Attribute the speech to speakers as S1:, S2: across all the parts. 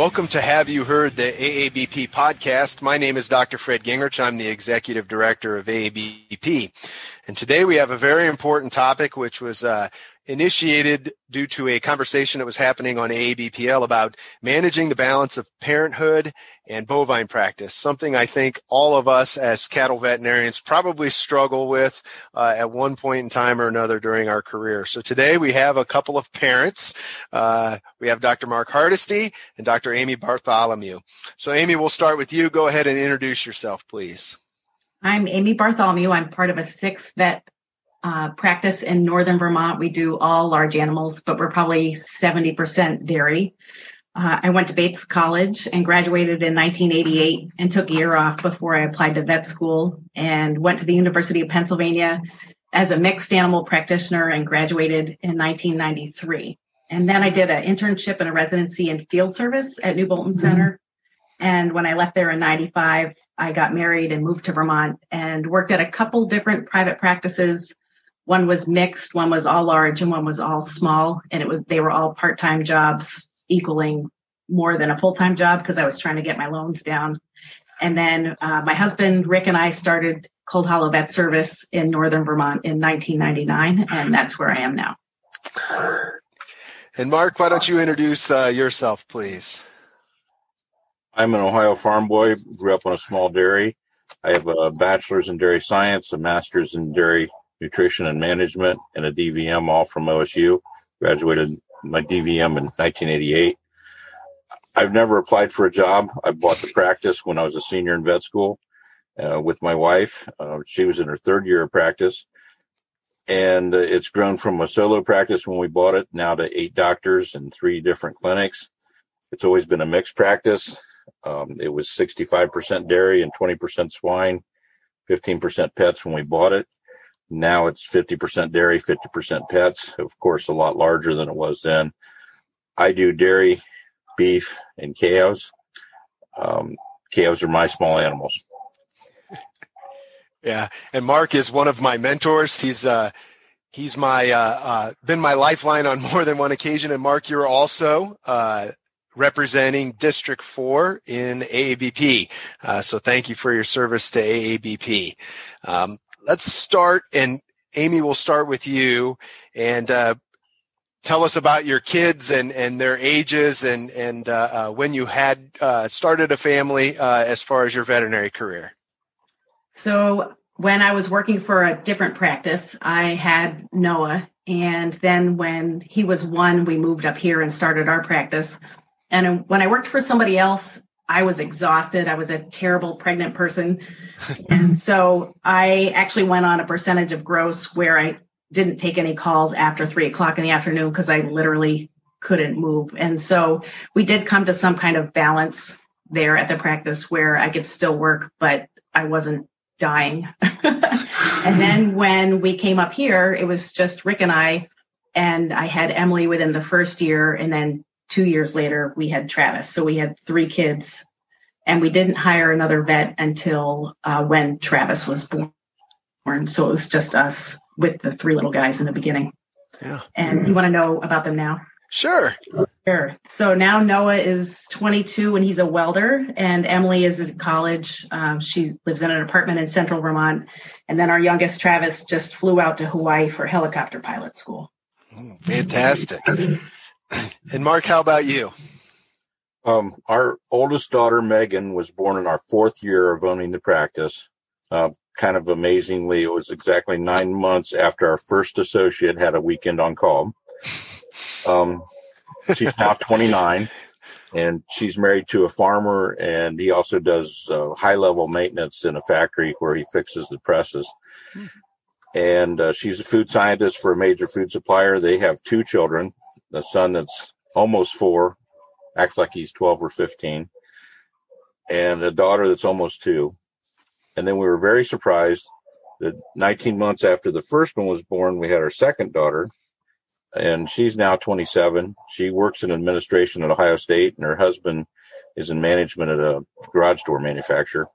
S1: Welcome to Have You Heard the AABP podcast. My name is Dr. Fred Gingrich. I'm the executive director of AABP. And today we have a very important topic, which was uh, initiated due to a conversation that was happening on AABPL about managing the balance of parenthood and bovine practice, something I think all of us as cattle veterinarians probably struggle with uh, at one point in time or another during our career. So today we have a couple of parents. Uh, we have Dr. Mark Hardesty and Dr. Amy Bartholomew. So Amy, we'll start with you. Go ahead and introduce yourself, please.
S2: I'm Amy Bartholomew. I'm part of a six vet uh, practice in northern Vermont. We do all large animals, but we're probably 70% dairy. Uh, I went to Bates College and graduated in 1988 and took a year off before I applied to vet school and went to the University of Pennsylvania as a mixed animal practitioner and graduated in 1993. And then I did an internship and a residency in field service at New Bolton mm-hmm. Center. And when I left there in 95, I got married and moved to Vermont and worked at a couple different private practices one was mixed, one was all large, and one was all small. And it was they were all part-time jobs equaling more than a full-time job because I was trying to get my loans down. And then uh, my husband Rick and I started Cold Hollow Vet Service in northern Vermont in 1999, and that's where I am now.
S1: And Mark, why don't you introduce uh, yourself, please?
S3: I'm an Ohio farm boy. Grew up on a small dairy. I have a bachelor's in dairy science, a master's in dairy nutrition and management, and a DVM, all from OSU. Graduated my DVM in 1988. I've never applied for a job. I bought the practice when I was a senior in vet school uh, with my wife. Uh, she was in her third year of practice. And uh, it's grown from a solo practice when we bought it now to eight doctors and three different clinics. It's always been a mixed practice. Um, it was 65% dairy and 20% swine, 15% pets when we bought it. Now it's 50% dairy, 50% pets. Of course, a lot larger than it was then. I do dairy, beef, and calves. Um, cows are my small animals.
S1: Yeah, and Mark is one of my mentors. He's uh, he's my uh, uh, been my lifeline on more than one occasion. And Mark, you're also uh, representing District Four in AABP. Uh, so thank you for your service to AABP. Um, let's start, and Amy, will start with you, and uh, tell us about your kids and and their ages, and and uh, uh, when you had uh, started a family uh, as far as your veterinary career.
S2: So when I was working for a different practice, I had Noah, and then when he was one, we moved up here and started our practice. And when I worked for somebody else, I was exhausted. I was a terrible pregnant person. and so I actually went on a percentage of gross where I didn't take any calls after three o'clock in the afternoon because I literally couldn't move. And so we did come to some kind of balance there at the practice where I could still work, but I wasn't dying. and then when we came up here, it was just Rick and I, and I had Emily within the first year, and then two years later, we had Travis. So we had three kids, and we didn't hire another vet until uh, when Travis was born. So it was just us with the three little guys in the beginning. Yeah. And you want to know about them now?
S1: Sure.
S2: Sure. So now Noah is 22 and he's a welder, and Emily is in college. Um, she lives in an apartment in central Vermont. And then our youngest, Travis, just flew out to Hawaii for helicopter pilot school.
S1: Fantastic. And Mark, how about you?
S3: Um, our oldest daughter, Megan, was born in our fourth year of owning the practice. Uh, kind of amazingly, it was exactly nine months after our first associate had a weekend on call. Um, she's now 29 and she's married to a farmer and he also does uh, high level maintenance in a factory where he fixes the presses. And uh, she's a food scientist for a major food supplier. They have two children a son that's almost four, acts like he's 12 or 15, and a daughter that's almost two. And then we were very surprised that 19 months after the first one was born, we had our second daughter, and she's now 27. She works in administration at Ohio State, and her husband is in management at a garage door manufacturer.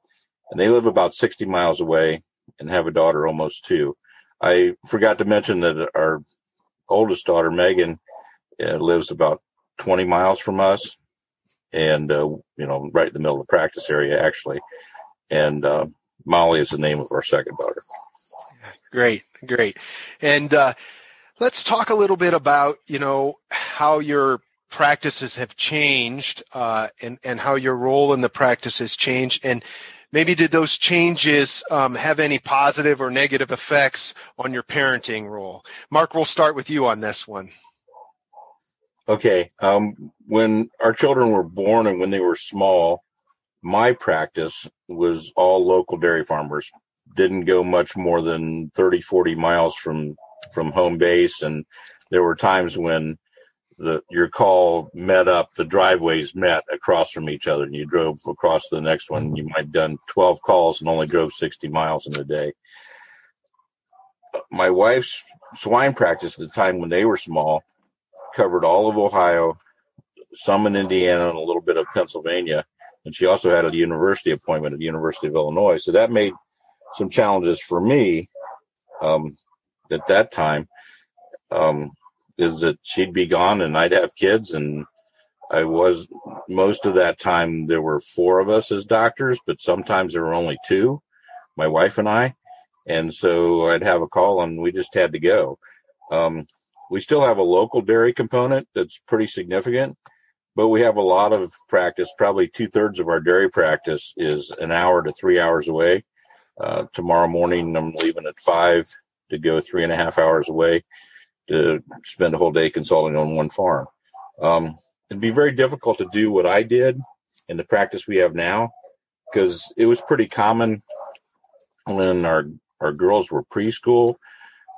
S3: And they live about 60 miles away and have a daughter almost two. I forgot to mention that our oldest daughter, Megan, uh, lives about 20 miles from us. and uh, you know, right in the middle of the practice area, actually. And uh, Molly is the name of our second daughter.
S1: Great, great. And uh, let's talk a little bit about you know how your practices have changed uh, and and how your role in the practice has changed and maybe did those changes um, have any positive or negative effects on your parenting role? Mark we'll start with you on this one.
S3: Okay um, when our children were born and when they were small my practice was all local dairy farmers. Didn't go much more than 30 40 miles from from home base and there were times when the your call met up the driveways met across from each other and you drove across the next one. You might have done 12 calls and only drove 60 miles in a day. My wife's swine practice at the time when they were small covered all of ohio some in indiana and a little bit of pennsylvania and she also had a university appointment at the university of illinois. So that made some challenges for me um, at that time. Um, is that she'd be gone and I'd have kids and I was most of that time there were four of us as doctors, but sometimes there were only two, my wife and I. And so I'd have a call and we just had to go. Um, we still have a local dairy component that's pretty significant, but we have a lot of practice. Probably two thirds of our dairy practice is an hour to three hours away. Uh, tomorrow morning, I'm leaving at five to go three and a half hours away to spend a whole day consulting on one farm. Um, it'd be very difficult to do what I did in the practice we have now because it was pretty common when our our girls were preschool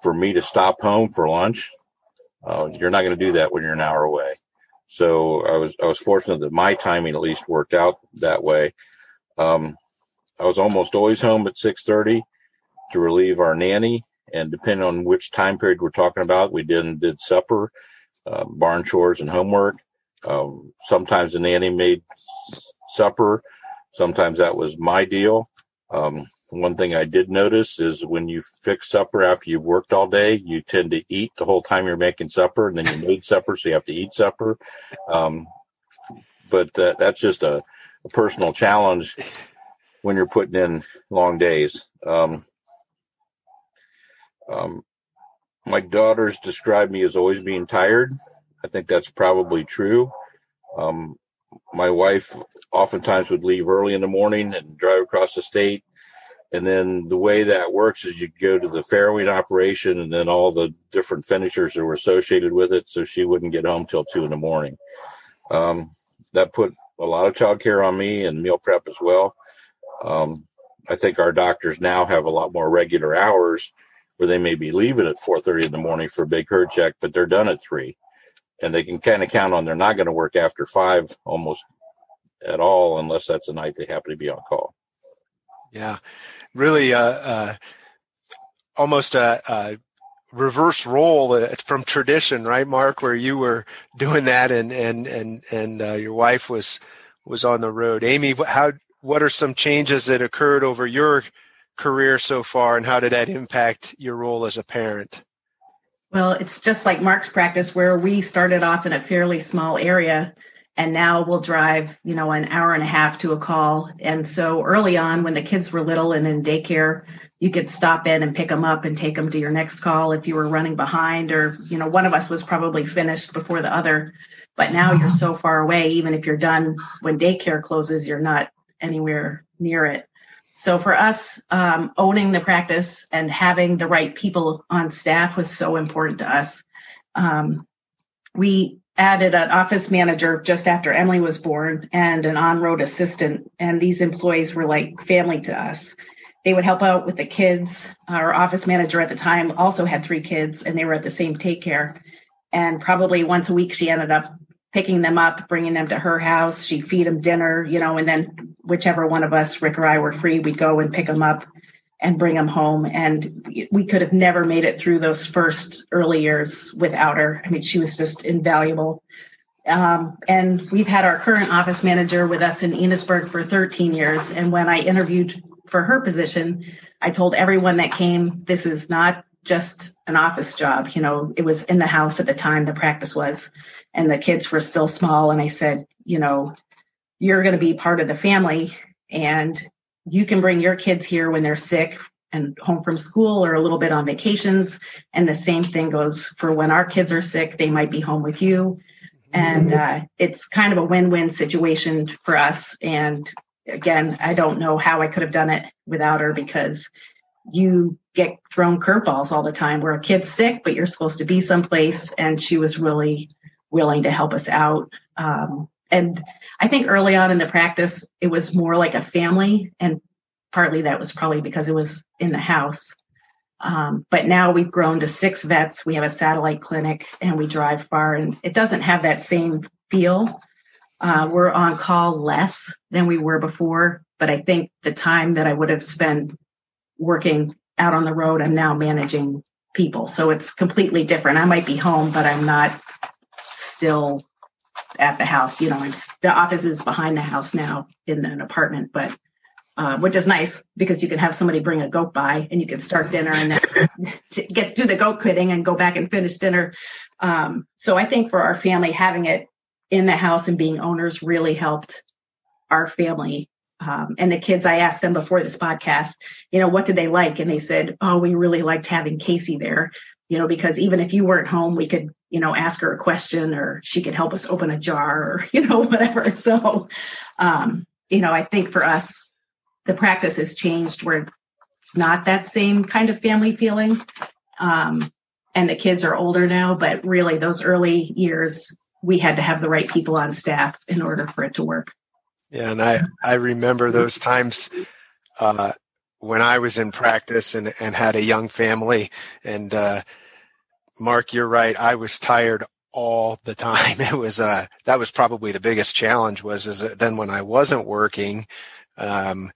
S3: for me to stop home for lunch. Uh, you're not going to do that when you're an hour away. So I was I was fortunate that my timing at least worked out that way. Um, I was almost always home at six thirty to relieve our nanny and depending on which time period we're talking about, we did did supper, uh, barn chores, and homework. Um, sometimes the nanny made supper. Sometimes that was my deal. Um, one thing I did notice is when you fix supper after you've worked all day, you tend to eat the whole time you're making supper, and then you made supper, so you have to eat supper. Um, but uh, that's just a, a, personal challenge when you're putting in long days. Um, um, my daughters describe me as always being tired. I think that's probably true. Um, my wife oftentimes would leave early in the morning and drive across the state. And then the way that works is you go to the farrowing operation and then all the different finishers that were associated with it. So she wouldn't get home till two in the morning. Um, that put a lot of childcare on me and meal prep as well. Um, I think our doctors now have a lot more regular hours where they may be leaving at 4.30 in the morning for a big herd check, but they're done at 3. And they can kind of count on they're not going to work after 5 almost at all unless that's the night they happen to be on call.
S1: Yeah, really uh, uh, almost a, a, reverse role uh, from tradition, right, Mark, where you were doing that and, and, and, and uh, your wife was was on the road. Amy, how what are some changes that occurred over your career so far, and how did that impact your role as a parent?
S2: Well, it's just like Mark's practice, where we started off in a fairly small area, and now we'll drive, you know, an hour and a half to a call. And so early on, when the kids were little and in daycare, you could stop in and pick them up and take them to your next call if you were running behind, or you know, one of us was probably finished before the other. But now you're so far away, even if you're done when daycare closes, you're not anywhere near it. So for us, um, owning the practice and having the right people on staff was so important to us. Um, we added an office manager just after Emily was born and an on-road assistant, and these employees were like family to us. They would help out with the kids. Our office manager at the time also had three kids, and they were at the same take care. And probably once a week, she ended up picking them up, bringing them to her house. She'd feed them dinner, you know, and then whichever one of us, Rick or I, were free, we'd go and pick them up and bring them home. And we could have never made it through those first early years without her. I mean, she was just invaluable. Um, and we've had our current office manager with us in Enosburg for 13 years. And when I interviewed for her position, I told everyone that came, this is not just an office job. You know, it was in the house at the time the practice was and the kids were still small. And I said, you know, you're going to be part of the family and you can bring your kids here when they're sick and home from school or a little bit on vacations. And the same thing goes for when our kids are sick, they might be home with you. And uh, it's kind of a win win situation for us. And again, I don't know how I could have done it without her because you get thrown curveballs all the time where a kid's sick, but you're supposed to be someplace. And she was really willing to help us out. Um, and I think early on in the practice, it was more like a family. And partly that was probably because it was in the house. Um, but now we've grown to six vets. We have a satellite clinic and we drive far, and it doesn't have that same feel. Uh, we're on call less than we were before, but I think the time that I would have spent working out on the road, I'm now managing people. So it's completely different. I might be home, but I'm not still at the house. You know, the office is behind the house now in an apartment, but uh, which is nice because you can have somebody bring a goat by and you can start dinner and then get do the goat kidding and go back and finish dinner. Um, so I think for our family, having it in the house and being owners really helped our family. Um, and the kids, I asked them before this podcast, you know, what did they like? And they said, oh, we really liked having Casey there, you know, because even if you weren't home, we could, you know, ask her a question or she could help us open a jar or, you know, whatever. So, um, you know, I think for us, the practice has changed where it's not that same kind of family feeling. Um, and the kids are older now, but really those early years, we had to have the right people on staff in order for it to work.
S1: Yeah, and I I remember those times uh, when I was in practice and and had a young family. And uh, Mark, you're right. I was tired all the time. It was uh that was probably the biggest challenge was is then when I wasn't working, um,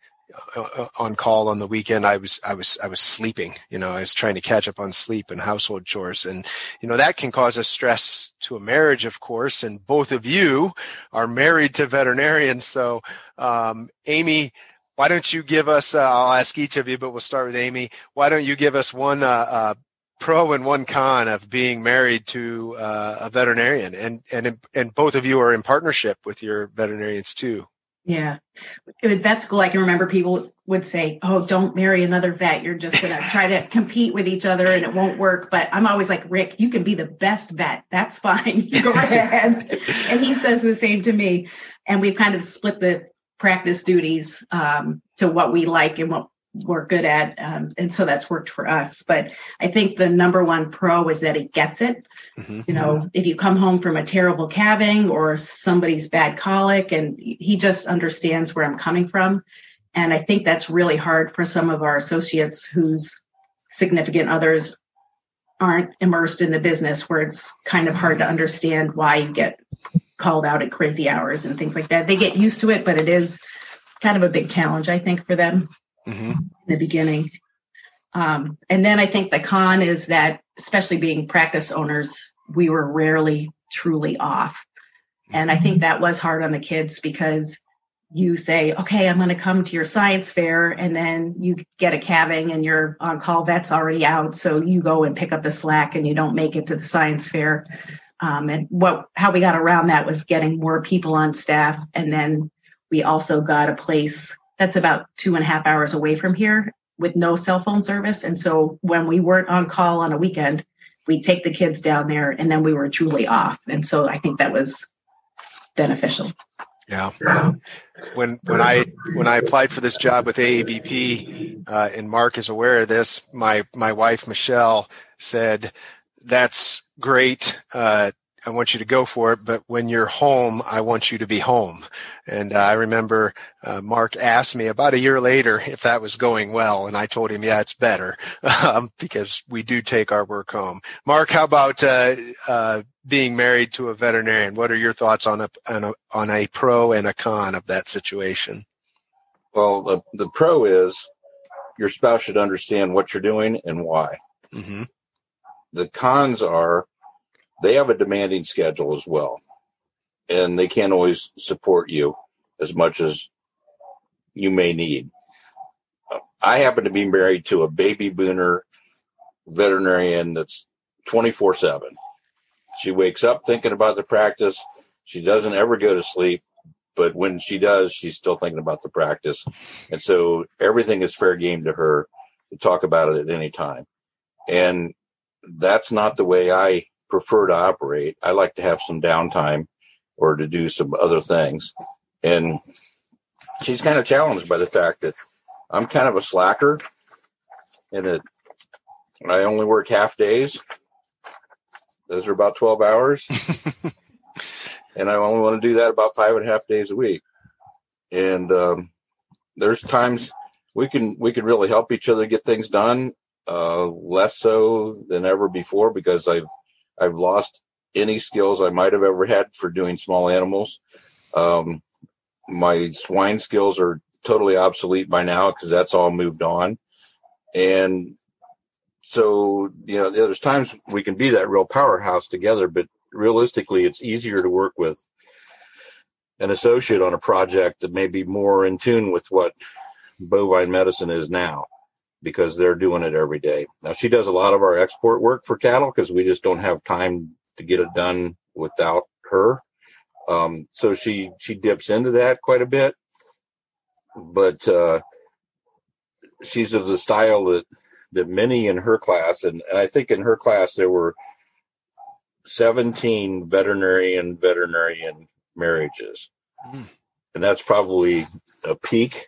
S1: on call on the weekend i was i was i was sleeping you know i was trying to catch up on sleep and household chores and you know that can cause a stress to a marriage of course and both of you are married to veterinarians so um, amy why don't you give us uh, i'll ask each of you but we'll start with amy why don't you give us one uh, uh pro and one con of being married to uh, a veterinarian and and and both of you are in partnership with your veterinarians too
S2: yeah. Vet school, I can remember people would say, Oh, don't marry another vet. You're just going to try to compete with each other and it won't work. But I'm always like, Rick, you can be the best vet. That's fine. Go ahead. and he says the same to me. And we've kind of split the practice duties um, to what we like and what we're good at. Um, and so that's worked for us. But I think the number one pro is that he gets it. Mm-hmm. You know, if you come home from a terrible calving or somebody's bad colic, and he just understands where I'm coming from. And I think that's really hard for some of our associates whose significant others aren't immersed in the business, where it's kind of hard to understand why you get called out at crazy hours and things like that. They get used to it, but it is kind of a big challenge, I think, for them mm-hmm. in the beginning. Um, and then I think the con is that, especially being practice owners, we were rarely truly off. And I think that was hard on the kids because you say, okay, I'm going to come to your science fair. And then you get a calving and your on call vet's already out. So you go and pick up the slack and you don't make it to the science fair. Um, and what, how we got around that was getting more people on staff. And then we also got a place that's about two and a half hours away from here with no cell phone service. And so when we weren't on call on a weekend, we'd take the kids down there and then we were truly off. And so I think that was beneficial.
S1: Yeah. When when I when I applied for this job with AABP, uh, and Mark is aware of this, my my wife Michelle said, "That's great. Uh, I want you to go for it, but when you're home, I want you to be home. And uh, I remember uh, Mark asked me about a year later if that was going well, and I told him, yeah, it's better um, because we do take our work home. Mark, how about uh, uh being married to a veterinarian? What are your thoughts on a, on a on a pro and a con of that situation?
S3: Well, the the pro is your spouse should understand what you're doing and why. Mm-hmm. The cons are they have a demanding schedule as well, and they can't always support you as much as you may need. I happen to be married to a baby boomer veterinarian that's 24 7. She wakes up thinking about the practice. She doesn't ever go to sleep, but when she does, she's still thinking about the practice. And so everything is fair game to her to talk about it at any time. And that's not the way I prefer to operate. I like to have some downtime or to do some other things. And she's kind of challenged by the fact that I'm kind of a slacker and that I only work half days. Those are about 12 hours. and I only want to do that about five and a half days a week. And um, there's times we can we can really help each other get things done. Uh, less so than ever before because I've I've lost any skills I might have ever had for doing small animals. Um, my swine skills are totally obsolete by now because that's all moved on. And so, you know, there's times we can be that real powerhouse together, but realistically, it's easier to work with an associate on a project that may be more in tune with what bovine medicine is now because they're doing it every day. Now, she does a lot of our export work for cattle because we just don't have time to get it done without her. Um, so she she dips into that quite a bit, but uh, she's of the style that that many in her class, and, and I think in her class there were 17 veterinarian veterinarian marriages. Mm. And that's probably a peak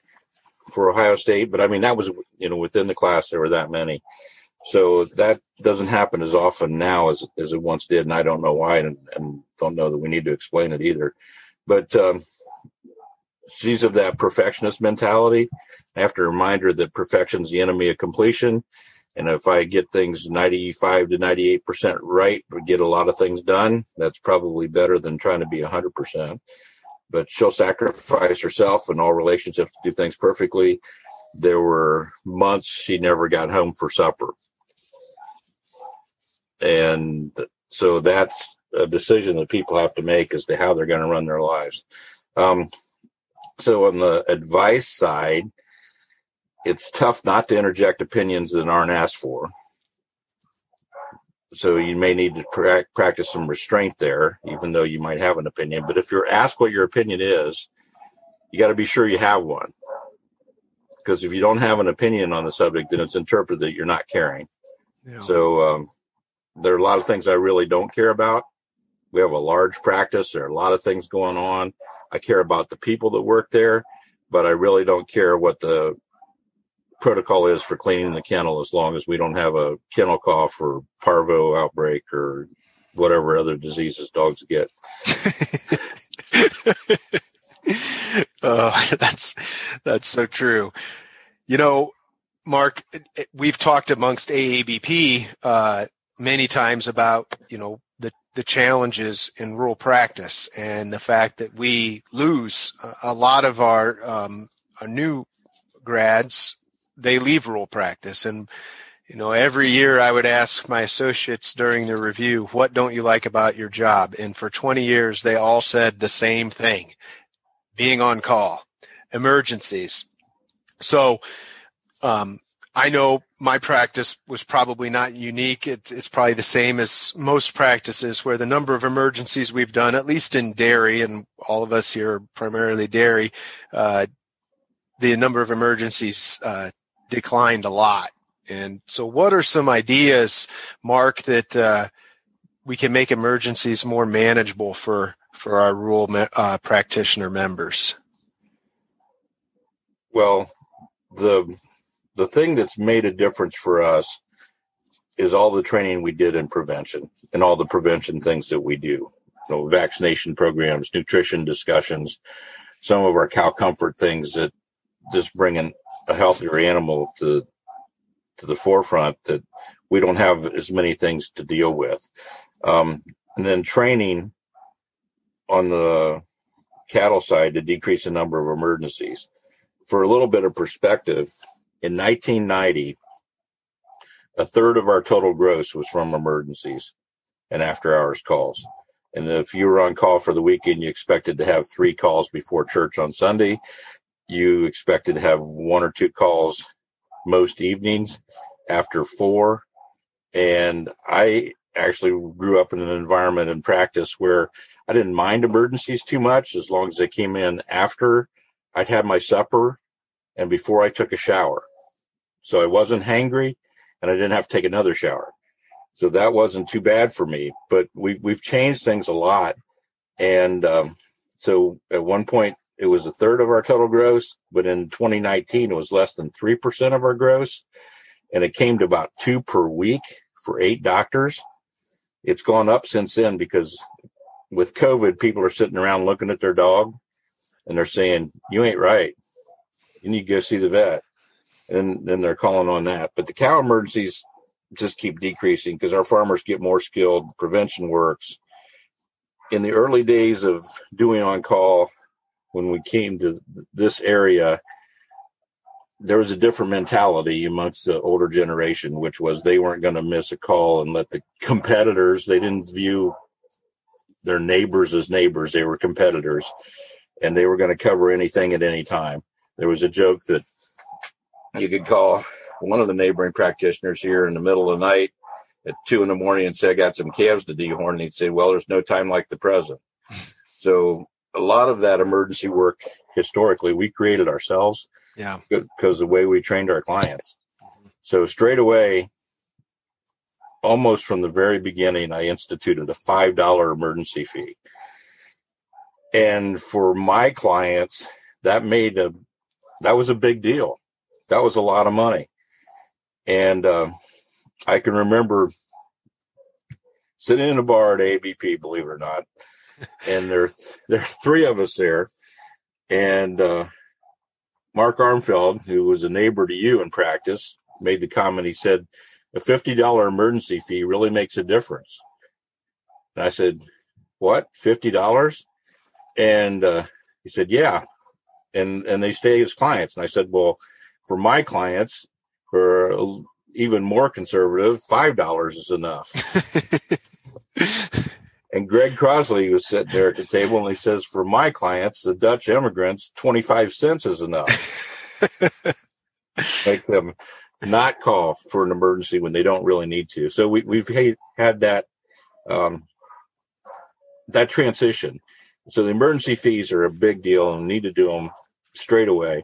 S3: for Ohio State, but I mean that was you know within the class there were that many. So that doesn't happen as often now as as it once did, and I don't know why, and, and don't know that we need to explain it either. But um, she's of that perfectionist mentality. I have to remind her that perfection's the enemy of completion, and if I get things 95 to 98% right, but get a lot of things done, that's probably better than trying to be 100%. But she'll sacrifice herself and all relationships to do things perfectly. There were months she never got home for supper. And so that's a decision that people have to make as to how they're going to run their lives. Um, so on the advice side, it's tough not to interject opinions that aren't asked for. So you may need to pra- practice some restraint there, even though you might have an opinion. But if you're asked what your opinion is, you got to be sure you have one. Because if you don't have an opinion on the subject, then it's interpreted that you're not caring. Yeah. So um, there are a lot of things I really don't care about. We have a large practice. There are a lot of things going on. I care about the people that work there, but I really don't care what the protocol is for cleaning the kennel as long as we don't have a kennel cough or parvo outbreak or whatever other diseases dogs get.
S1: oh, that's that's so true. You know, Mark, we've talked amongst AABP uh, many times about you know the the challenges in rural practice and the fact that we lose a lot of our um, our new grads they leave rural practice. And you know every year i would ask my associates during the review what don't you like about your job? And for 20 years they all said the same thing being on call emergencies. So um, i know my practice was probably not unique. It, it's probably the same as most practices where the number of emergencies we've done at least in dairy and all of us here are primarily dairy uh, the number of emergencies uh, declined a lot. And so, what are some ideas, Mark, that uh, we can make emergencies more manageable for for our rural uh, practitioner members?
S3: Well, the the thing that's made a difference for us is all the training we did in prevention and all the prevention things that we do. You know, vaccination programs, nutrition discussions, some of our cow comfort things that just bring a healthier animal to to the forefront that we don't have as many things to deal with. Um, and then training on the cattle side to decrease the number of emergencies. For a little bit of perspective, in 1990, a third of our total gross was from emergencies and after hours calls. And if you were on call for the weekend, you expected to have three calls before church on Sunday you expected to have one or two calls most evenings after four. And I actually grew up in an environment in practice where I didn't mind emergencies too much as long as they came in after I'd had my supper and before I took a shower. So I wasn't hangry and I didn't have to take another shower. So that wasn't too bad for me, but we've, we've changed things a lot. And, um, so at one point it was a third of our total gross, but in 2019 it was less than 3% of our gross. And it came to about two per week for eight doctors. It's gone up since then because with COVID, people are sitting around looking at their dog and they're saying, You ain't right. You need to go see the vet. And then they're calling on that. But the cow emergencies just keep decreasing because our farmers get more skilled, prevention works. In the early days of doing on call, when we came to this area, there was a different mentality amongst the older generation, which was they weren't going to miss a call and let the competitors, they didn't view their neighbors as neighbors, they were competitors and they were going to cover anything at any time. There was a joke that you could call one of the neighboring practitioners here in the middle of the night at two in the morning and say, I got some calves to dehorn. And he'd say, Well, there's no time like the present. So a lot of that emergency work historically we created ourselves.
S1: Yeah.
S3: Because the way we trained our clients. So straight away, almost from the very beginning, I instituted a $5 emergency fee. And for my clients, that made a, that was a big deal. That was a lot of money. And uh, I can remember sitting in a bar at ABP, believe it or not, and there there are three of us there, and uh, Mark Armfeld, who was a neighbor to you in practice, made the comment. He said, "A fifty dollar emergency fee really makes a difference." And I said, "What? Fifty dollars?" And uh, he said, "Yeah." And and they stay as clients. And I said, "Well, for my clients, for even more conservative, five dollars is enough." And Greg Crosley was sitting there at the table and he says, For my clients, the Dutch immigrants, 25 cents is enough. Make them not call for an emergency when they don't really need to. So we, we've had that um, that transition. So the emergency fees are a big deal and need to do them straight away.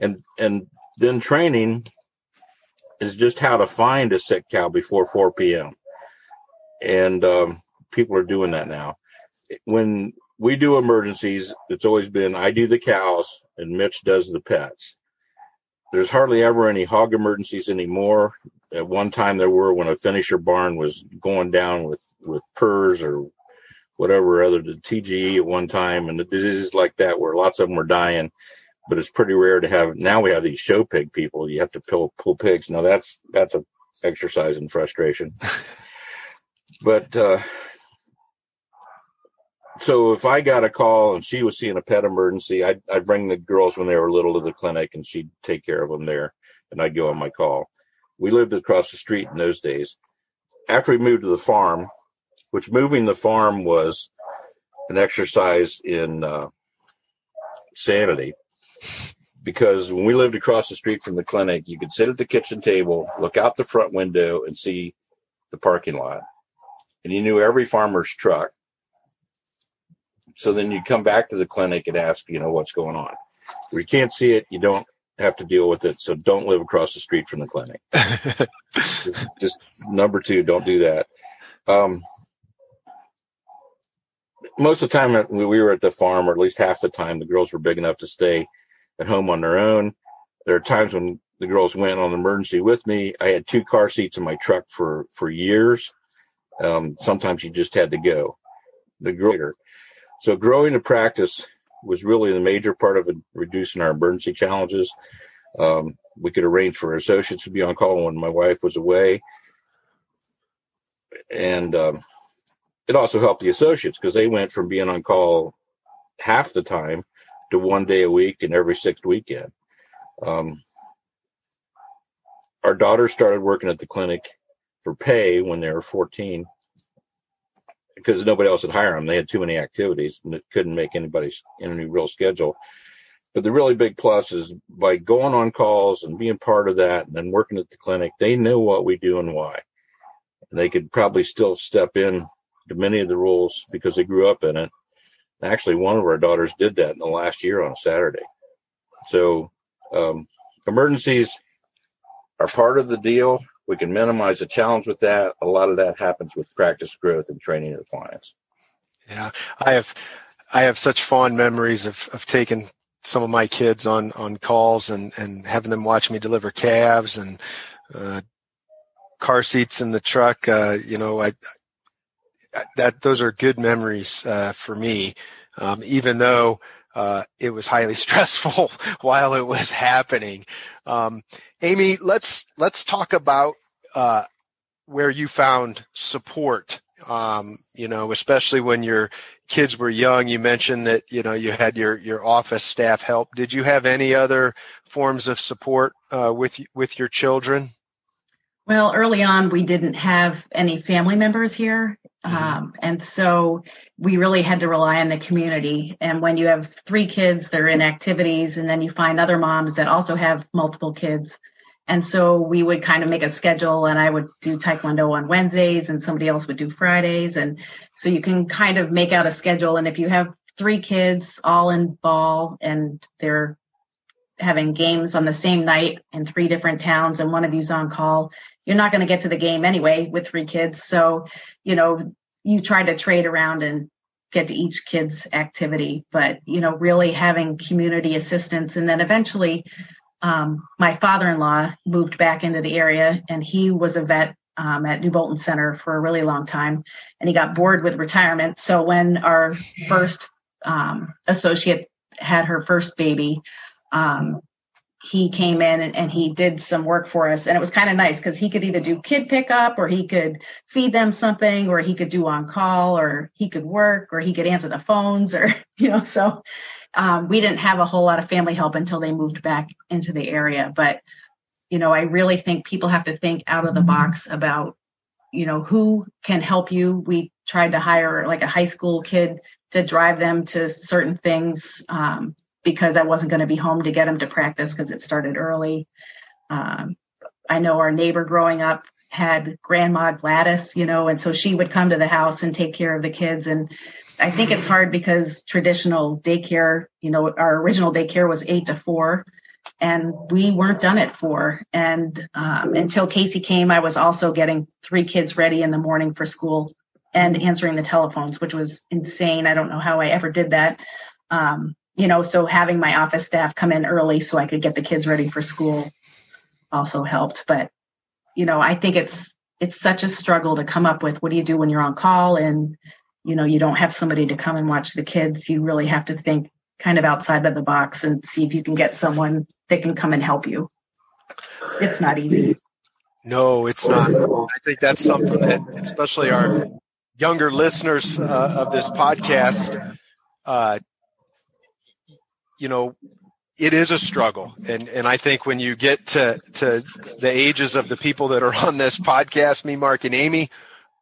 S3: And and then training is just how to find a sick cow before 4 p.m. And um, people are doing that now. When we do emergencies, it's always been I do the cows and Mitch does the pets. There's hardly ever any hog emergencies anymore. At one time there were when a finisher barn was going down with with PRRS or whatever other the TGE at one time and the diseases like that where lots of them were dying. But it's pretty rare to have now we have these show pig people. You have to pull pull pigs. Now that's that's a exercise in frustration. but uh so if I got a call and she was seeing a pet emergency, I'd, I'd bring the girls when they were little to the clinic and she'd take care of them there and I'd go on my call. We lived across the street in those days. After we moved to the farm, which moving the farm was an exercise in uh, sanity because when we lived across the street from the clinic, you could sit at the kitchen table, look out the front window and see the parking lot. And you knew every farmer's truck so then you come back to the clinic and ask, you know, what's going on. If you can't see it, you don't have to deal with it. So don't live across the street from the clinic. just, just, number two, don't do that. Um, most of the time we were at the farm, or at least half the time, the girls were big enough to stay at home on their own. There are times when the girls went on emergency with me. I had two car seats in my truck for for years. Um, sometimes you just had to go. The girl so growing the practice was really the major part of reducing our emergency challenges. Um, we could arrange for associates to be on call when my wife was away. And um, it also helped the associates because they went from being on call half the time to one day a week and every sixth weekend. Um, our daughter started working at the clinic for pay when they were 14 because nobody else would hire them. They had too many activities and it couldn't make anybody any real schedule. But the really big plus is by going on calls and being part of that and then working at the clinic, they know what we do and why. And they could probably still step in to many of the rules because they grew up in it Actually, one of our daughters did that in the last year on a Saturday. So um, emergencies are part of the deal. We can minimize the challenge with that. A lot of that happens with practice growth and training of the clients.
S1: Yeah, I have I have such fond memories of of taking some of my kids on on calls and and having them watch me deliver calves and uh, car seats in the truck. Uh, you know, I, that those are good memories uh, for me, um, even though uh, it was highly stressful while it was happening. Um, Amy, let's let's talk about uh, where you found support. Um, you know, especially when your kids were young. You mentioned that you know you had your your office staff help. Did you have any other forms of support uh, with with your children?
S2: Well, early on, we didn't have any family members here. Mm-hmm. Um, and so we really had to rely on the community. And when you have three kids, they're in activities, and then you find other moms that also have multiple kids. And so we would kind of make a schedule, and I would do Taekwondo on Wednesdays, and somebody else would do Fridays. And so you can kind of make out a schedule. And if you have three kids all in ball and they're having games on the same night in three different towns, and one of you's on call, you're not going to get to the game anyway with three kids. So, you know, you try to trade around and get to each kid's activity, but, you know, really having community assistance. And then eventually, um, my father in law moved back into the area and he was a vet um, at New Bolton Center for a really long time and he got bored with retirement. So when our first um, associate had her first baby, um, he came in and, and, he did some work for us. And it was kind of nice because he could either do kid pickup or he could feed them something or he could do on call or he could work or he could answer the phones or you know so um, we didn't have a whole lot of family help until they moved back into the area. But you know i really think people have to think out of the box about you know who can help you. We tried to hire like a high school kid to drive them to certain things um, because I wasn't going to be home to get him to practice because it started early. Um, I know our neighbor growing up had grandma Gladys, you know, and so she would come to the house and take care of the kids. And I think it's hard because traditional daycare, you know, our original daycare was eight to four, and we weren't done at four. And um, until Casey came, I was also getting three kids ready in the morning for school and answering the telephones, which was insane. I don't know how I ever did that. Um, you know, so having my office staff come in early so I could get the kids ready for school also helped. But, you know, I think it's it's such a struggle to come up with what do you do when you're on call? And you know you don't have somebody to come and watch the kids. You really have to think kind of outside of the box and see if you can get someone that can come and help you. It's not easy.
S1: No it's not. I think that's something that especially our younger listeners uh, of this podcast uh, you know, it is a struggle. And, and I think when you get to, to the ages of the people that are on this podcast, me, Mark, and Amy,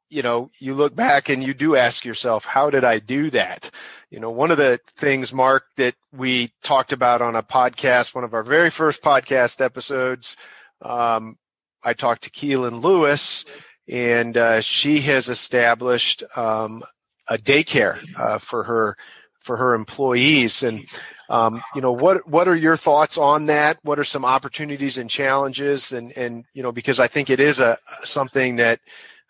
S1: you know, you look back and you do ask yourself, how did I do that? You know, one of the things, Mark, that we talked about on a podcast, one of our very first podcast episodes, um, I talked to Keelan Lewis, and uh, she has established um, a daycare uh, for her for her employees. And um, you know, what what are your thoughts on that? What are some opportunities and challenges? And and you know, because I think it is a something that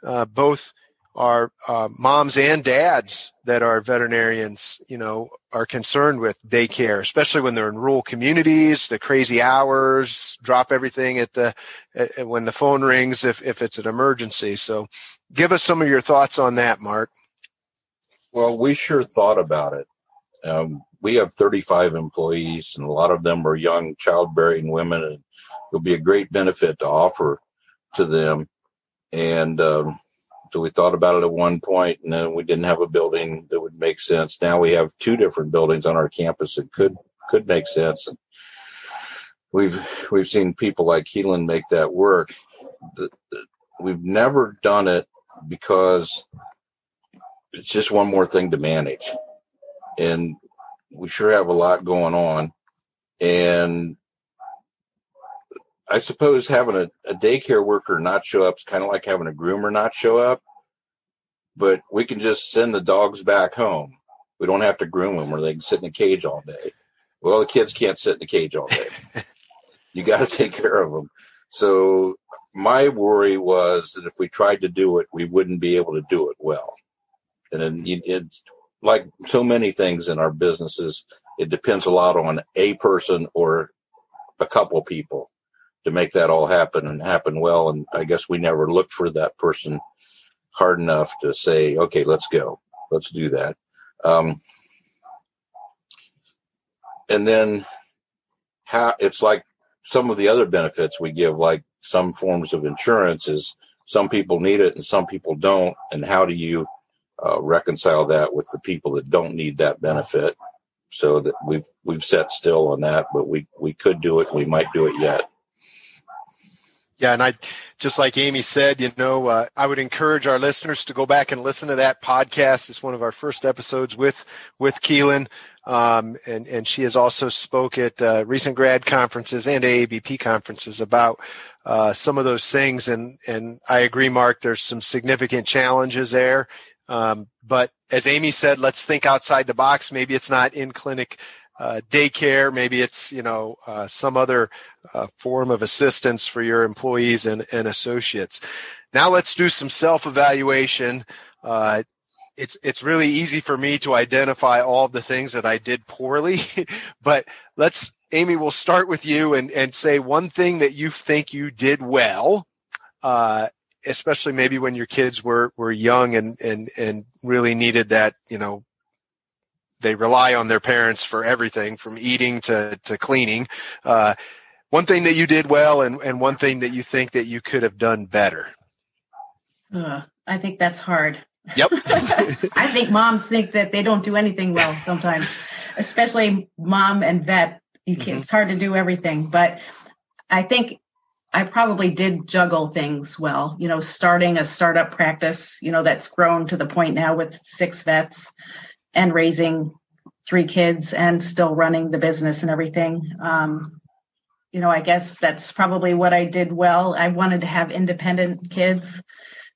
S1: uh, both our uh, moms and dads that are veterinarians, you know, are concerned with daycare, especially when they're in rural communities. The crazy hours, drop everything at the at, when the phone rings if if it's an emergency. So, give us some of your thoughts on that, Mark.
S3: Well, we sure thought about it. Um, we have 35 employees, and a lot of them are young childbearing women, and it'll be a great benefit to offer to them. And um, so we thought about it at one point, and then we didn't have a building that would make sense. Now we have two different buildings on our campus that could could make sense. And we've we've seen people like Keelan make that work. The, the, we've never done it because it's just one more thing to manage. And we sure have a lot going on. And I suppose having a, a daycare worker not show up is kind of like having a groomer not show up, but we can just send the dogs back home. We don't have to groom them, or they can sit in a cage all day. Well, the kids can't sit in a cage all day. you got to take care of them. So my worry was that if we tried to do it, we wouldn't be able to do it well. And then it's like so many things in our businesses, it depends a lot on a person or a couple people to make that all happen and happen well. And I guess we never looked for that person hard enough to say, okay, let's go, let's do that. Um, and then how it's like some of the other benefits we give, like some forms of insurance, is some people need it and some people don't. And how do you uh, reconcile that with the people that don't need that benefit? So that we've we've set still on that, but we we could do it. We might do it yet.
S1: Yeah, and I just like Amy said, you know, uh, I would encourage our listeners to go back and listen to that podcast. It's one of our first episodes with with Keelan, um, and and she has also spoke at uh, recent grad conferences and AABP conferences about uh, some of those things. And and I agree, Mark. There's some significant challenges there, um, but as Amy said, let's think outside the box. Maybe it's not in clinic uh, daycare, maybe it's you know uh, some other uh, form of assistance for your employees and, and associates. Now let's do some self-evaluation. Uh, it's it's really easy for me to identify all of the things that I did poorly, but let's Amy, we'll start with you and and say one thing that you think you did well. Uh, especially maybe when your kids were, were young and, and, and really needed that, you know, they rely on their parents for everything from eating to, to cleaning. Uh, one thing that you did well and, and one thing that you think that you could have done better.
S2: Uh, I think that's hard.
S1: Yep.
S2: I think moms think that they don't do anything well sometimes, especially mom and vet. You can, mm-hmm. It's hard to do everything, but I think I probably did juggle things well. You know, starting a startup practice, you know, that's grown to the point now with six vets and raising three kids and still running the business and everything. Um, you know, I guess that's probably what I did well. I wanted to have independent kids.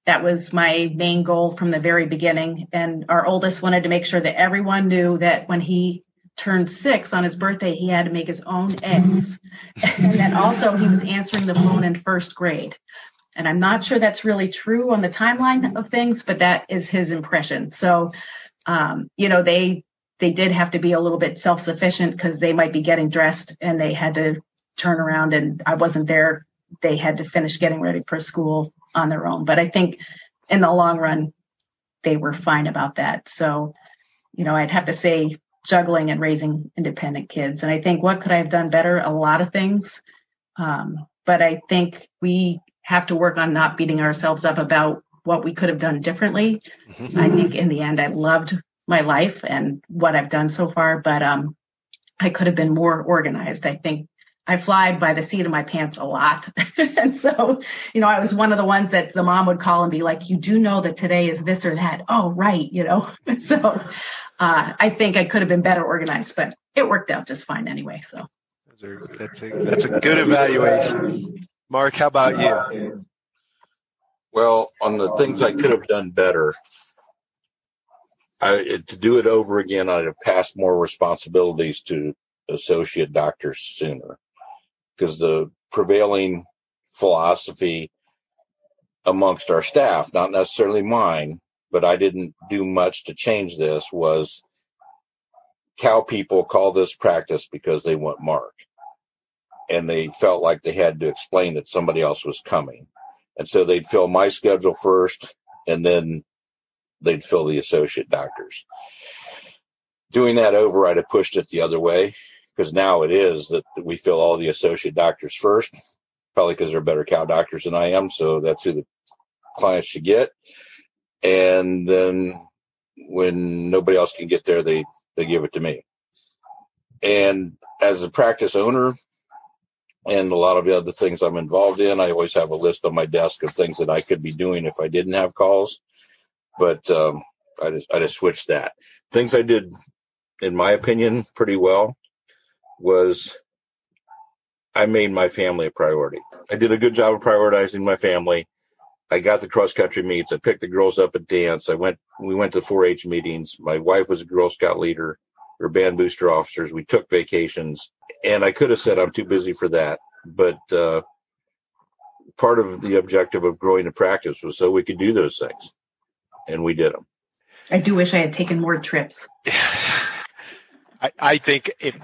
S2: That was my main goal from the very beginning. And our oldest wanted to make sure that everyone knew that when he turned six on his birthday, he had to make his own eggs. and then also he was answering the phone in first grade. And I'm not sure that's really true on the timeline of things, but that is his impression. So um, you know, they they did have to be a little bit self sufficient because they might be getting dressed and they had to turn around and I wasn't there. They had to finish getting ready for school on their own. But I think in the long run, they were fine about that. So, you know, I'd have to say juggling and raising independent kids. And I think what could I have done better? A lot of things. Um, but I think we have to work on not beating ourselves up about what we could have done differently. Mm-hmm. I think in the end, I loved my life and what I've done so far, but um, I could have been more organized. I think I fly by the seat of my pants a lot. and so, you know, I was one of the ones that the mom would call and be like, you do know that today is this or that. Oh, right. You know, so uh, I think I could have been better organized, but it worked out just fine anyway. So
S1: that's a, that's a good evaluation. Mark, how about you?
S3: Well, on the things I could have done better, I, to do it over again, I'd have passed more responsibilities to associate doctors sooner because the prevailing philosophy amongst our staff, not necessarily mine, but I didn't do much to change this was cow people call this practice because they want Mark. And they felt like they had to explain that somebody else was coming. And so they'd fill my schedule first and then they'd fill the associate doctors. Doing that over, I'd have pushed it the other way because now it is that we fill all the associate doctors first, probably because they're better cow doctors than I am. So that's who the clients should get. And then when nobody else can get there, they, they give it to me. And as a practice owner, and a lot of the other things I'm involved in. I always have a list on my desk of things that I could be doing if I didn't have calls, but um, I just I just switched that. Things I did, in my opinion, pretty well was I made my family a priority. I did a good job of prioritizing my family. I got the cross country meets. I picked the girls up at dance. I went, we went to 4 H meetings. My wife was a Girl Scout leader or band booster officers. We took vacations and I could have said I'm too busy for that. But, uh, part of the objective of growing the practice was so we could do those things and we did them.
S2: I do wish I had taken more trips.
S1: I, I think if,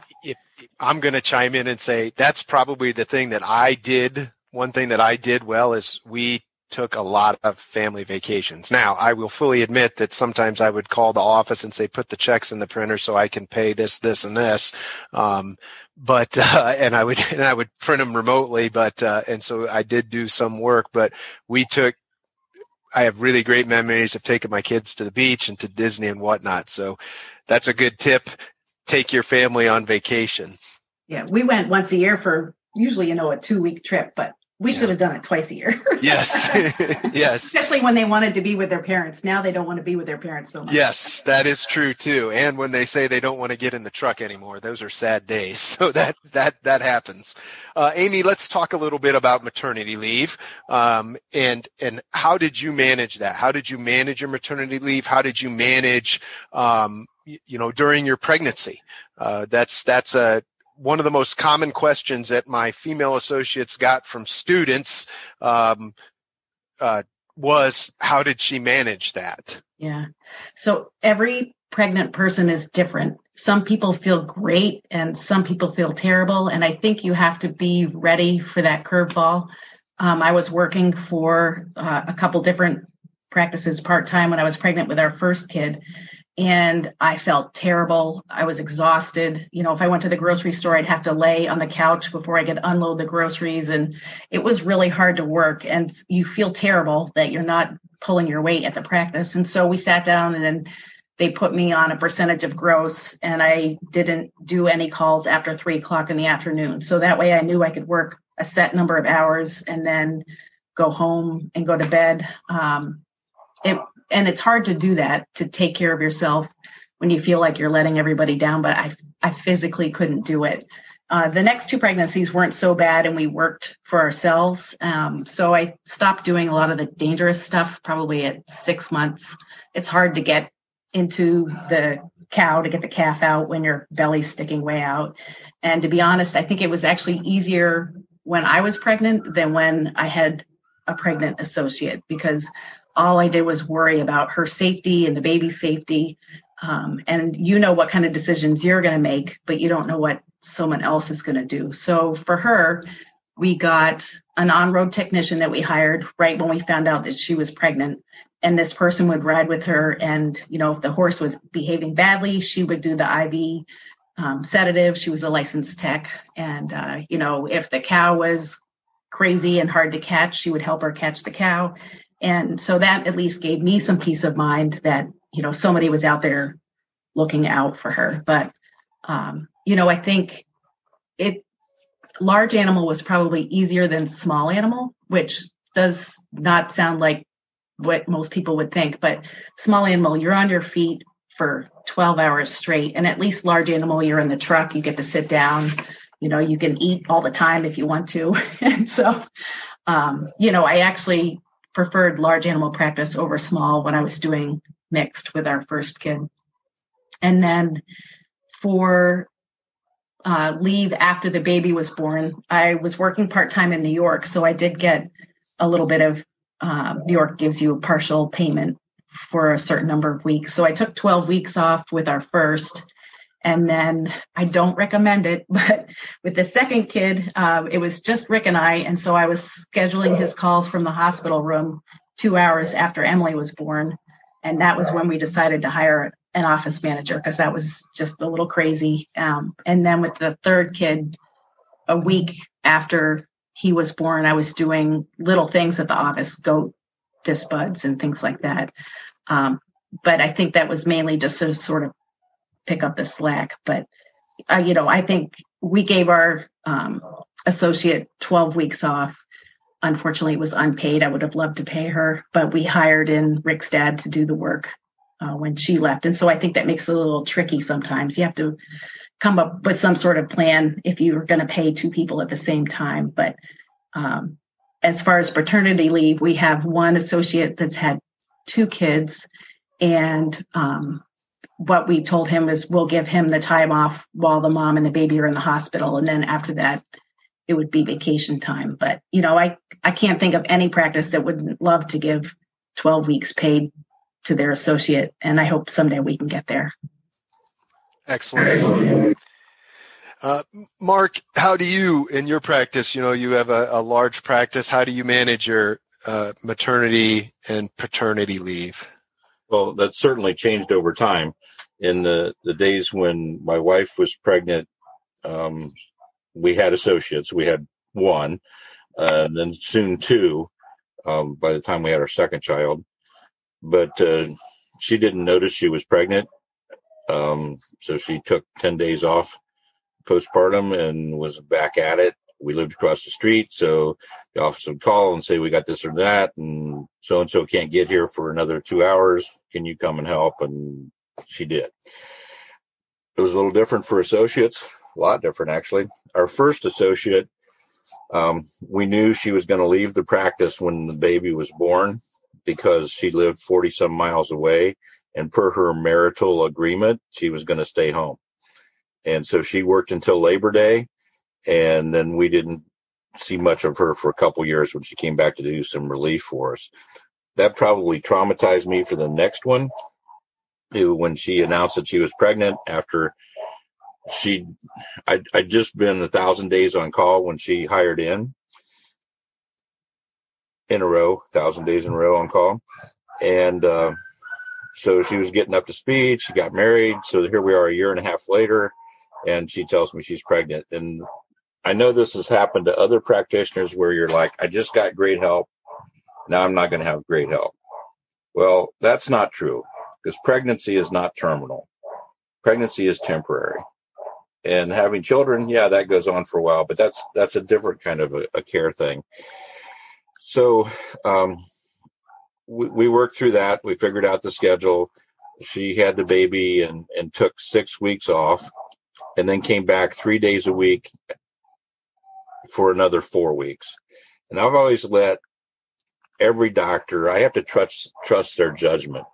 S1: I'm going to chime in and say that's probably the thing that I did. One thing that I did well is we took a lot of family vacations. Now, I will fully admit that sometimes I would call the office and say, put the checks in the printer so I can pay this, this, and this. Um, but, uh, and I would, and I would print them remotely, but, uh, and so I did do some work, but we took, I have really great memories of taking my kids to the beach and to Disney and whatnot. So that's a good tip. Take your family on vacation.
S2: Yeah. We went once a year for usually, you know, a two week trip, but we yeah. should have done it twice a year.
S1: yes. yes.
S2: Especially when they wanted to be with their parents. Now they don't want to be with their parents so much.
S1: Yes, that is true too. And when they say they don't want to get in the truck anymore, those are sad days. So that that that happens. Uh, Amy, let's talk a little bit about maternity leave. Um, and and how did you manage that? How did you manage your maternity leave? How did you manage um, you know during your pregnancy? Uh, that's that's a one of the most common questions that my female associates got from students um, uh, was how did she manage that?
S2: Yeah. So every pregnant person is different. Some people feel great and some people feel terrible and i think you have to be ready for that curveball. Um, i was working for uh, a couple different practices part-time when i was pregnant with our first kid and I felt terrible. I was exhausted. You know, if I went to the grocery store, I'd have to lay on the couch before I could unload the groceries. And it was really hard to work. And you feel terrible that you're not pulling your weight at the practice. And so we sat down and then they put me on a percentage of gross and I didn't do any calls after three o'clock in the afternoon. So that way I knew I could work a set number of hours and then go home and go to bed. Um, it and it's hard to do that to take care of yourself when you feel like you're letting everybody down but i i physically couldn't do it. Uh, the next two pregnancies weren't so bad and we worked for ourselves. Um, so i stopped doing a lot of the dangerous stuff probably at six months. It's hard to get into the cow to get the calf out when your belly's sticking way out. And to be honest i think it was actually easier when i was pregnant than when i had a pregnant associate because all I did was worry about her safety and the baby's safety. Um, and you know what kind of decisions you're going to make, but you don't know what someone else is going to do. So for her, we got an on road technician that we hired right when we found out that she was pregnant. And this person would ride with her. And, you know, if the horse was behaving badly, she would do the IV um, sedative. She was a licensed tech. And, uh, you know, if the cow was crazy and hard to catch, she would help her catch the cow and so that at least gave me some peace of mind that you know somebody was out there looking out for her. But um, you know i think it large animal was probably easier than small animal which does not sound like what most people would think. But small animal you're on your feet for 12 hours straight. And at least large animal you're in the truck you get to sit down. You know you can eat all the time if you want to. And so um, you know i actually preferred large animal practice over small when I was doing mixed with our first kid. And then for uh, leave after the baby was born, I was working part time in New York. So I did get a little bit of uh, New York gives you a partial payment for a certain number of weeks. So I took 12 weeks off with our first. And then I don't recommend it, but with the second kid, um, it was just Rick and I. And so I was scheduling his calls from the hospital room two hours after Emily was born. And that was when we decided to hire an office manager because that was just a little crazy. Um, and then with the third kid, a week after he was born, I was doing little things at the office, goat disbuds and things like that. Um, but I think that was mainly just to sort of pick up the slack. But uh, you know, I think we gave our um, associate 12 weeks off. Unfortunately, it was unpaid. I would have loved to pay her, but we hired in Rick's dad to do the work uh, when she left. And so I think that makes it a little tricky sometimes. You have to come up with some sort of plan if you're going to pay two people at the same time. But um, as far as paternity leave, we have one associate that's had two kids, and um, what we told him is we'll give him the time off while the mom and the baby are in the hospital, and then after that, it would be vacation time. But you know, I I can't think of any practice that would love to give 12 weeks paid to their associate, and I hope someday we can get there.
S1: Excellent. Uh, Mark, how do you, in your practice, you know, you have a, a large practice. How do you manage your uh, maternity and paternity leave?
S3: Well, that's certainly changed over time. In the, the days when my wife was pregnant, um, we had associates. We had one, uh, and then soon two. Um, by the time we had our second child, but uh, she didn't notice she was pregnant, um, so she took ten days off postpartum and was back at it. We lived across the street, so the office would call and say, "We got this or that, and so and so can't get here for another two hours. Can you come and help?" And she did. It was a little different for associates, a lot different actually. Our first associate, um, we knew she was going to leave the practice when the baby was born because she lived 40 some miles away. And per her marital agreement, she was going to stay home. And so she worked until Labor Day. And then we didn't see much of her for a couple years when she came back to do some relief for us. That probably traumatized me for the next one. When she announced that she was pregnant after she I I just been a thousand days on call when she hired in in a row, thousand days in a row on call, and uh, so she was getting up to speed. She got married, so here we are a year and a half later, and she tells me she's pregnant. And I know this has happened to other practitioners where you're like, I just got great help, now I'm not going to have great help. Well, that's not true because pregnancy is not terminal. Pregnancy is temporary. And having children yeah that goes on for a while but that's that's a different kind of a, a care thing. So um, we, we worked through that. We figured out the schedule. She had the baby and and took six weeks off and then came back three days a week for another four weeks. And i've always let every doctor i have to trust trust their judgment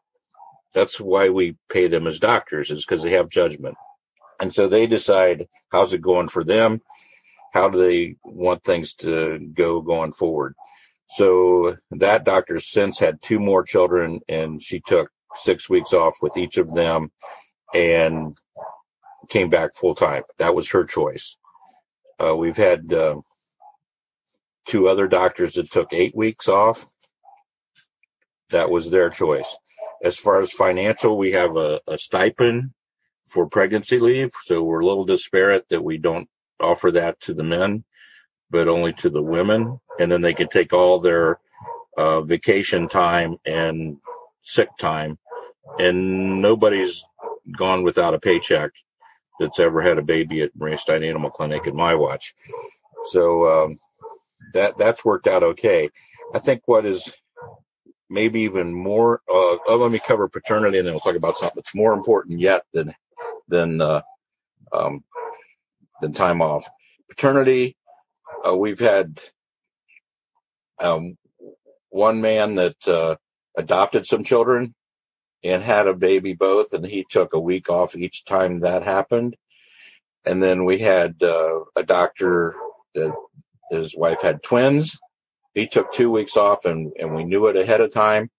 S3: that's why we pay them as doctors is because they have judgment and so they decide how's it going for them? How do they want things to go going forward? So that doctor since had two more children and she took six weeks off with each of them and came back full time. That was her choice. Uh, we've had uh, two other doctors that took eight weeks off. That was their choice. As far as financial, we have a, a stipend for pregnancy leave. So we're a little disparate that we don't offer that to the men, but only to the women. And then they can take all their uh, vacation time and sick time. And nobody's gone without a paycheck that's ever had a baby at Maria Stein Animal Clinic in my watch. So um, that that's worked out okay. I think what is maybe even more. Uh, oh, let me cover paternity, and then we'll talk about something that's more important yet than than uh, um, than time off. Paternity, uh, we've had um, one man that uh, adopted some children and had a baby both, and he took a week off each time that happened. And then we had uh, a doctor that his wife had twins. He took two weeks off, and, and we knew it ahead of time,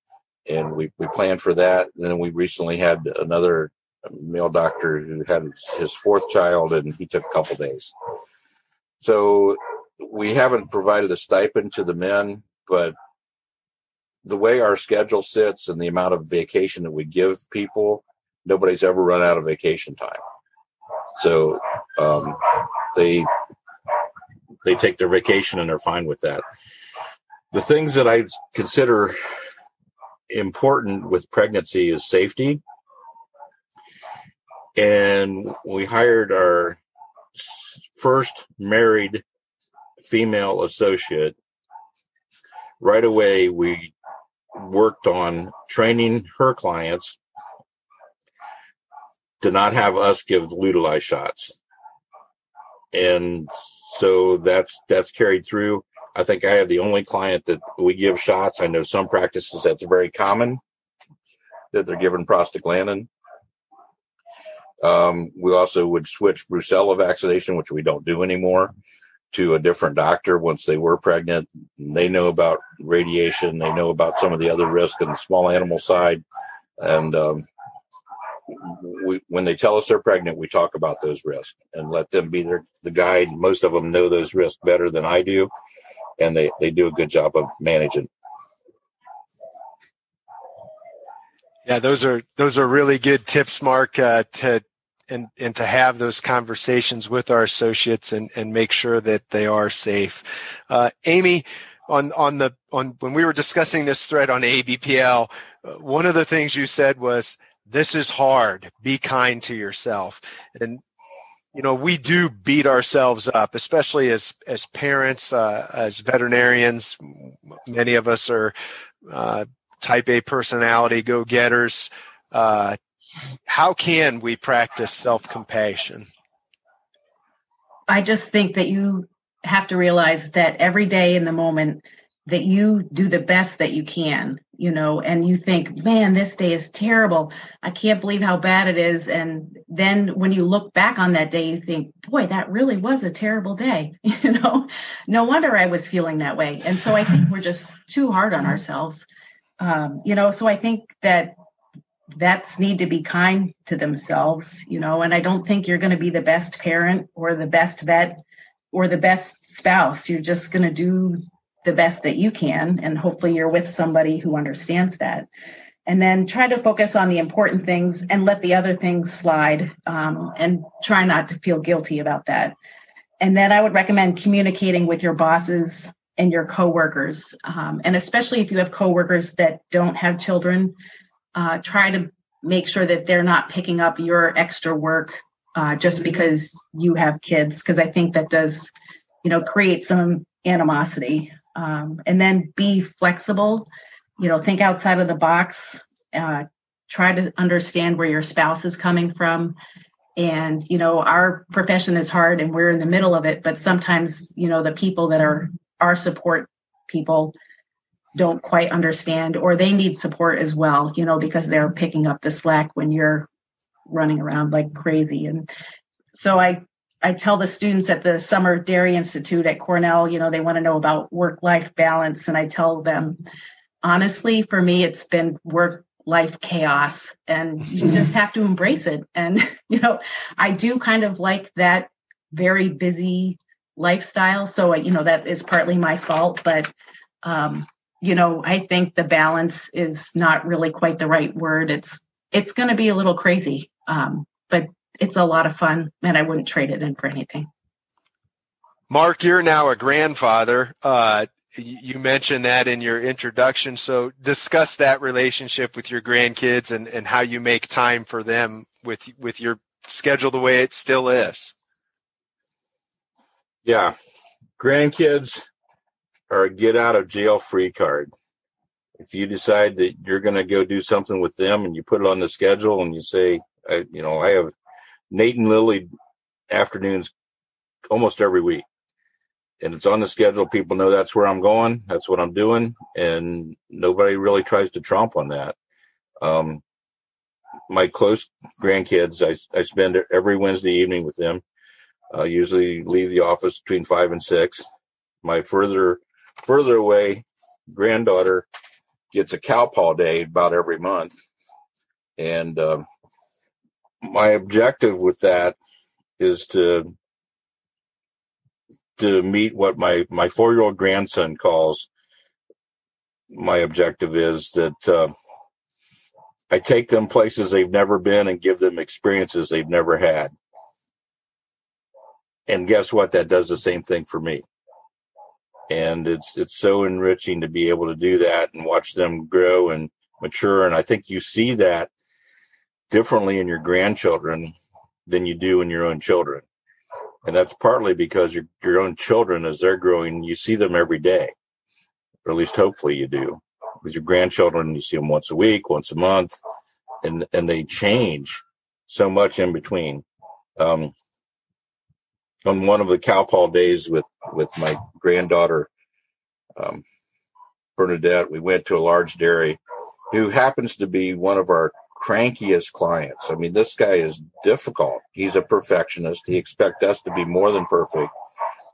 S3: and we, we planned for that. And then we recently had another male doctor who had his fourth child and he took a couple days. So we haven't provided a stipend to the men, but the way our schedule sits and the amount of vacation that we give people, nobody's ever run out of vacation time. So um, they they take their vacation and they're fine with that. The things that I consider important with pregnancy is safety. And we hired our first married female associate. Right away we worked on training her clients to not have us give Lutalyse shots. And so that's that's carried through I think I have the only client that we give shots. I know some practices that's very common that they're given prostaglandin. Um, we also would switch brucella vaccination, which we don't do anymore, to a different doctor once they were pregnant. They know about radiation. They know about some of the other risk in the small animal side. And um, we, when they tell us they're pregnant, we talk about those risks and let them be their, the guide. Most of them know those risks better than I do, and they, they do a good job of managing.
S1: Yeah, those are those are really good tips, Mark, uh, to and and to have those conversations with our associates and and make sure that they are safe. Uh, Amy, on on the on when we were discussing this thread on ABPL, uh, one of the things you said was this is hard. Be kind to yourself. And you know, we do beat ourselves up, especially as as parents, uh, as veterinarians. Many of us are uh, type A personality go getters. Uh, how can we practice self compassion?
S2: I just think that you have to realize that every day in the moment that you do the best that you can, you know, and you think, man, this day is terrible. I can't believe how bad it is. And then when you look back on that day, you think, boy, that really was a terrible day. You know, no wonder I was feeling that way. And so I think we're just too hard on ourselves. Um, you know, so I think that vets need to be kind to themselves, you know, and I don't think you're going to be the best parent or the best vet or the best spouse. You're just going to do the best that you can. And hopefully you're with somebody who understands that. And then try to focus on the important things and let the other things slide um, and try not to feel guilty about that. And then I would recommend communicating with your bosses and your coworkers. Um, and especially if you have coworkers that don't have children, uh, try to make sure that they're not picking up your extra work uh, just because you have kids, because I think that does, you know, create some animosity um, and then be flexible. You know think outside of the box uh, try to understand where your spouse is coming from. And you know our profession is hard and we're in the middle of it but sometimes you know the people that are our support people don't quite understand or they need support as well you know because they're picking up the slack when you're running around like crazy. And so i I tell the students at the Summer Dairy Institute at Cornell, you know, they want to know about work life balance. And I tell them, honestly, for me, it's been work life chaos and you just have to embrace it. And, you know, I do kind of like that very busy lifestyle. So, you know, that is partly my fault. But, um, you know, I think the balance is not really quite the right word. It's, it's going to be a little crazy. Um, but it's a lot of fun and I wouldn't trade it in for anything.
S1: Mark, you're now a grandfather. Uh, you mentioned that in your introduction. So discuss that relationship with your grandkids and, and how you make time for them with with your schedule the way it still is.
S3: Yeah. Grandkids are a get out of jail free card. If you decide that you're going to go do something with them and you put it on the schedule and you say, I, you know, I have Nate and Lily afternoons almost every week. And it's on the schedule. People know that's where I'm going. That's what I'm doing. And nobody really tries to tromp on that. Um, my close grandkids, I, I spend every Wednesday evening with them. Uh, usually leave the office between five and six. My further further away granddaughter gets a cow paw day about every month, and um, my objective with that is to to meet what my my four year old grandson calls my objective is that uh, I take them places they've never been and give them experiences they've never had. And guess what? That does the same thing for me. And it's it's so enriching to be able to do that and watch them grow and mature. And I think you see that differently in your grandchildren than you do in your own children. And that's partly because your, your own children, as they're growing, you see them every day, or at least hopefully you do. With your grandchildren, you see them once a week, once a month, and, and they change so much in between. Um, on one of the cowpaw days with, with my granddaughter, um, Bernadette. We went to a large dairy who happens to be one of our crankiest clients. I mean, this guy is difficult. He's a perfectionist. He expects us to be more than perfect.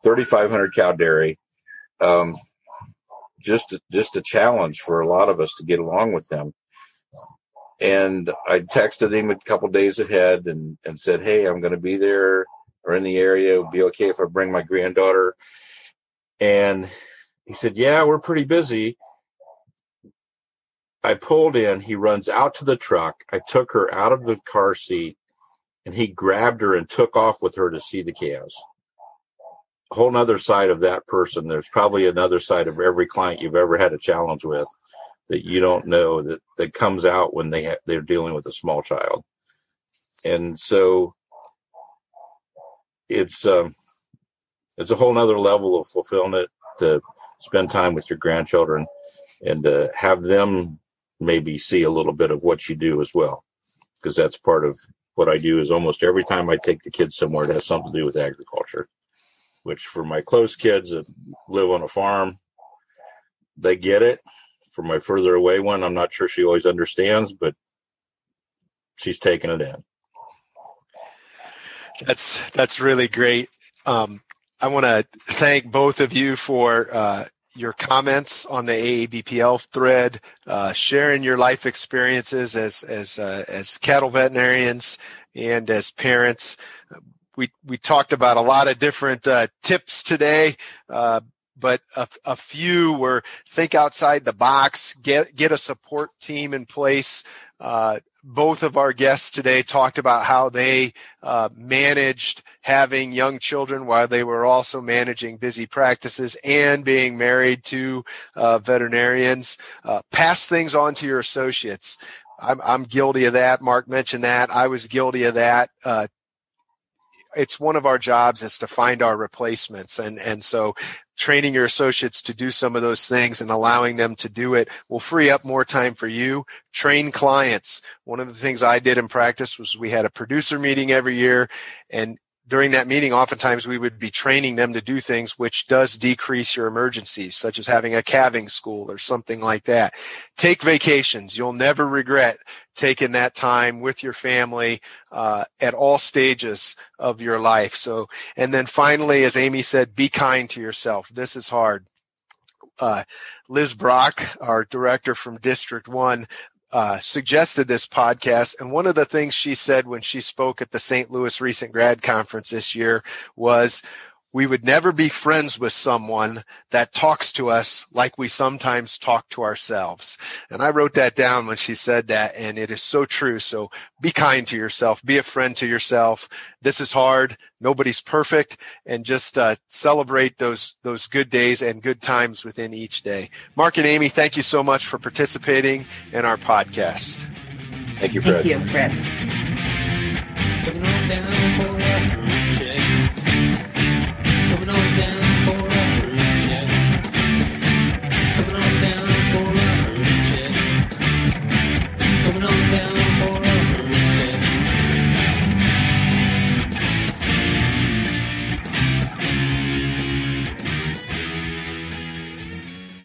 S3: 3,500 cow dairy. Um, just, just a challenge for a lot of us to get along with him. And I texted him a couple days ahead and, and said, Hey, I'm going to be there or in the area. It would be okay if I bring my granddaughter. And he said, Yeah, we're pretty busy. I pulled in. He runs out to the truck. I took her out of the car seat and he grabbed her and took off with her to see the calves. A whole nother side of that person. There's probably another side of every client you've ever had a challenge with that you don't know that, that comes out when they ha- they're dealing with a small child. And so it's, um, it's a whole nother level of fulfillment to spend time with your grandchildren and to have them maybe see a little bit of what you do as well because that's part of what I do is almost every time I take the kids somewhere it has something to do with agriculture which for my close kids that live on a farm they get it. For my further away one I'm not sure she always understands but she's taking it in.
S1: That's that's really great. Um, I want to thank both of you for uh, your comments on the AABPL thread, uh, sharing your life experiences as as uh, as cattle veterinarians and as parents. We we talked about a lot of different uh, tips today, uh, but a, a, few were think outside the box, get get a support team in place. Both of our guests today talked about how they uh, managed having young children while they were also managing busy practices and being married to uh, veterinarians. Uh, pass things on to your associates. I'm, I'm, guilty of that. Mark mentioned that. I was guilty of that. Uh, it's one of our jobs is to find our replacements and and so training your associates to do some of those things and allowing them to do it will free up more time for you. Train clients. One of the things I did in practice was we had a producer meeting every year and during that meeting, oftentimes we would be training them to do things which does decrease your emergencies, such as having a calving school or something like that. Take vacations. You'll never regret taking that time with your family uh, at all stages of your life. So, and then finally, as Amy said, be kind to yourself. This is hard. Uh, Liz Brock, our director from District 1, uh, suggested this podcast. And one of the things she said when she spoke at the St. Louis Recent Grad Conference this year was, we would never be friends with someone that talks to us like we sometimes talk to ourselves. And I wrote that down when she said that, and it is so true. So be kind to yourself, be a friend to yourself. This is hard. Nobody's perfect, and just uh, celebrate those those good days and good times within each day. Mark and Amy, thank you so much for participating in our podcast.
S3: Thank you, Fred.
S2: Thank you, Fred.